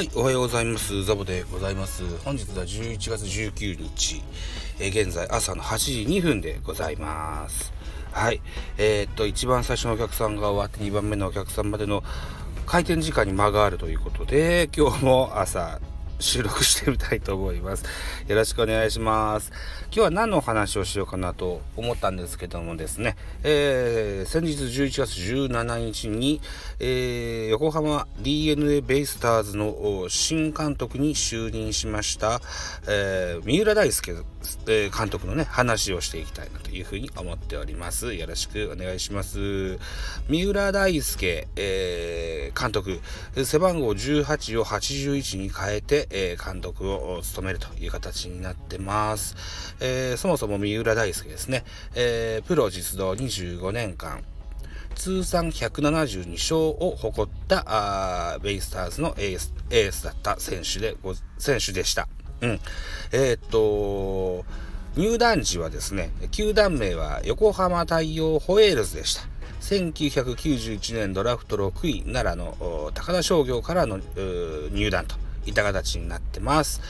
はい、おはようございます。ザボでございます。本日は11月19日、えー、現在朝の8時2分でございます。はい、えー、っと、一番最初のお客さんが終わって2番目のお客さんまでの開店時間に間があるということで、今日も朝収録してみたいと思います。よろしくお願いします。今日は何のお話をしようかなと思ったんですけどもですね、えー、先日11月17日に、えー、横浜 DNA ベイスターズの新監督に就任しました、えー、三浦大輔、監督のね、話をしていきたいなというふうに思っております。よろしくお願いします。三浦大輔、え監督、背番号18を81に変えて、え監督を務めるという形になってます。えー、そもそも三浦大輔ですね、え、プロ実動25年間、通算172勝を誇ったあベイスターズのエースエースだった選手で選手でした。うん、えー、っと入団時はですね球団名は横浜太陽ホエールズでした。1991年ドラフト6位奈良の高田商業からの入団といった形になってます。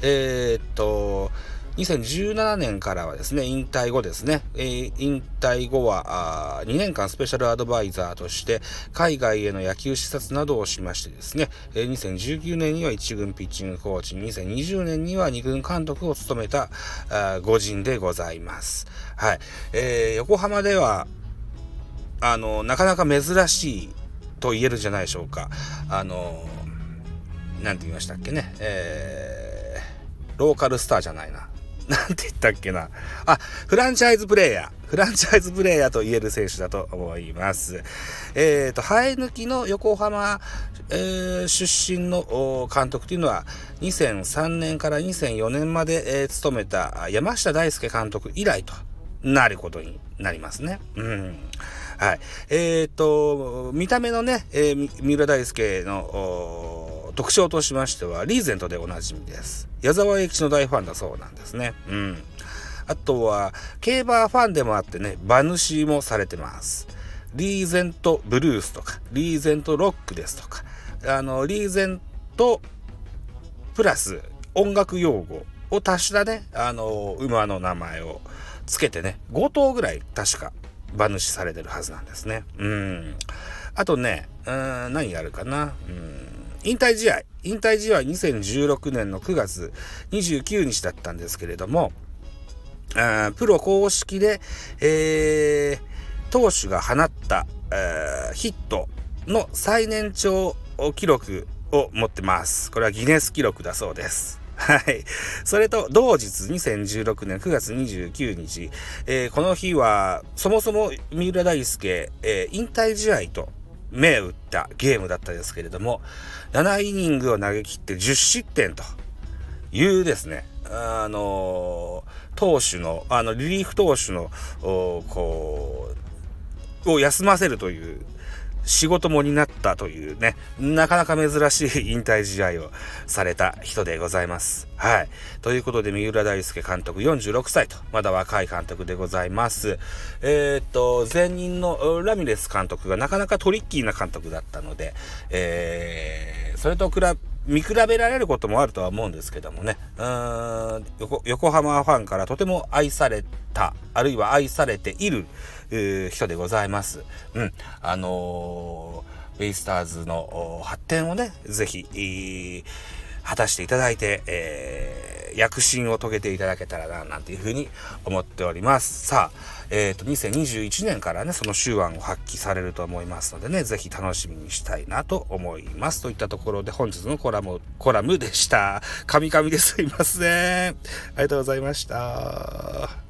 えー、っと2017年からはですね、引退後ですね、えー、引退後は2年間スペシャルアドバイザーとして海外への野球視察などをしましてですね、えー、2019年には1軍ピッチングコーチ、2020年には2軍監督を務めた御人でございます。はい。えー、横浜では、あの、なかなか珍しいと言えるじゃないでしょうか。あの、なんて言いましたっけね。えー、ローカルスターじゃないな。なんて言ったっけな。あ、フランチャイズプレイヤー。フランチャイズプレイヤーと言える選手だと思います。えっ、ー、と、生え抜きの横浜、えー、出身の監督というのは、2003年から2004年まで、えー、務めた山下大輔監督以来となることになりますね。うん。はい。えっ、ー、と、見た目のね、えー、三浦大輔の、特徴としましては、リーゼントでおなじみです。矢沢永吉の大ファンだそうなんですね。うん。あとは、競馬ファンでもあってね、馬主もされてます。リーゼントブルースとか、リーゼントロックですとか、あの、リーゼントプラス音楽用語を足したね、あの、馬の名前をつけてね、5頭ぐらい確か馬主されてるはずなんですね。うん。あとね、うん、何やるかな。うん引退試合、引退試合は2016年の9月29日だったんですけれども、プロ公式で、えー、投手が放った、えー、ヒットの最年長記録を持ってます。これはギネス記録だそうです。はい。それと同日2016年9月29日、えー、この日はそもそも三浦大輔、えー、引退試合と目打ったゲームだったですけれども、7イニングを投げ切って10失点というですね、あの、投手の、あの、リリーフ投手の、こう、を休ませるという、仕事もになったというね、なかなか珍しい引退試合をされた人でございます。はい。ということで、三浦大輔監督46歳と、まだ若い監督でございます。えー、っと、前任のラミレス監督がなかなかトリッキーな監督だったので、えー、それと比べ、見比べられることもあるとは思うんですけどもね、うーん横浜ファンからとても愛された、あるいは愛されている、人でございます。うん。あのー、ベイスターズの発展をね、是非、果たしていただいてえ、えー、躍進を遂げていただけたらな、なんていうふうに思っております。さあ、えっ、ー、と、2021年からね、その手腕を発揮されると思いますのでね、ぜひ楽しみにしたいなと思います。といったところで本日のコラム、コラムでした。カミカミですいません。ありがとうございました。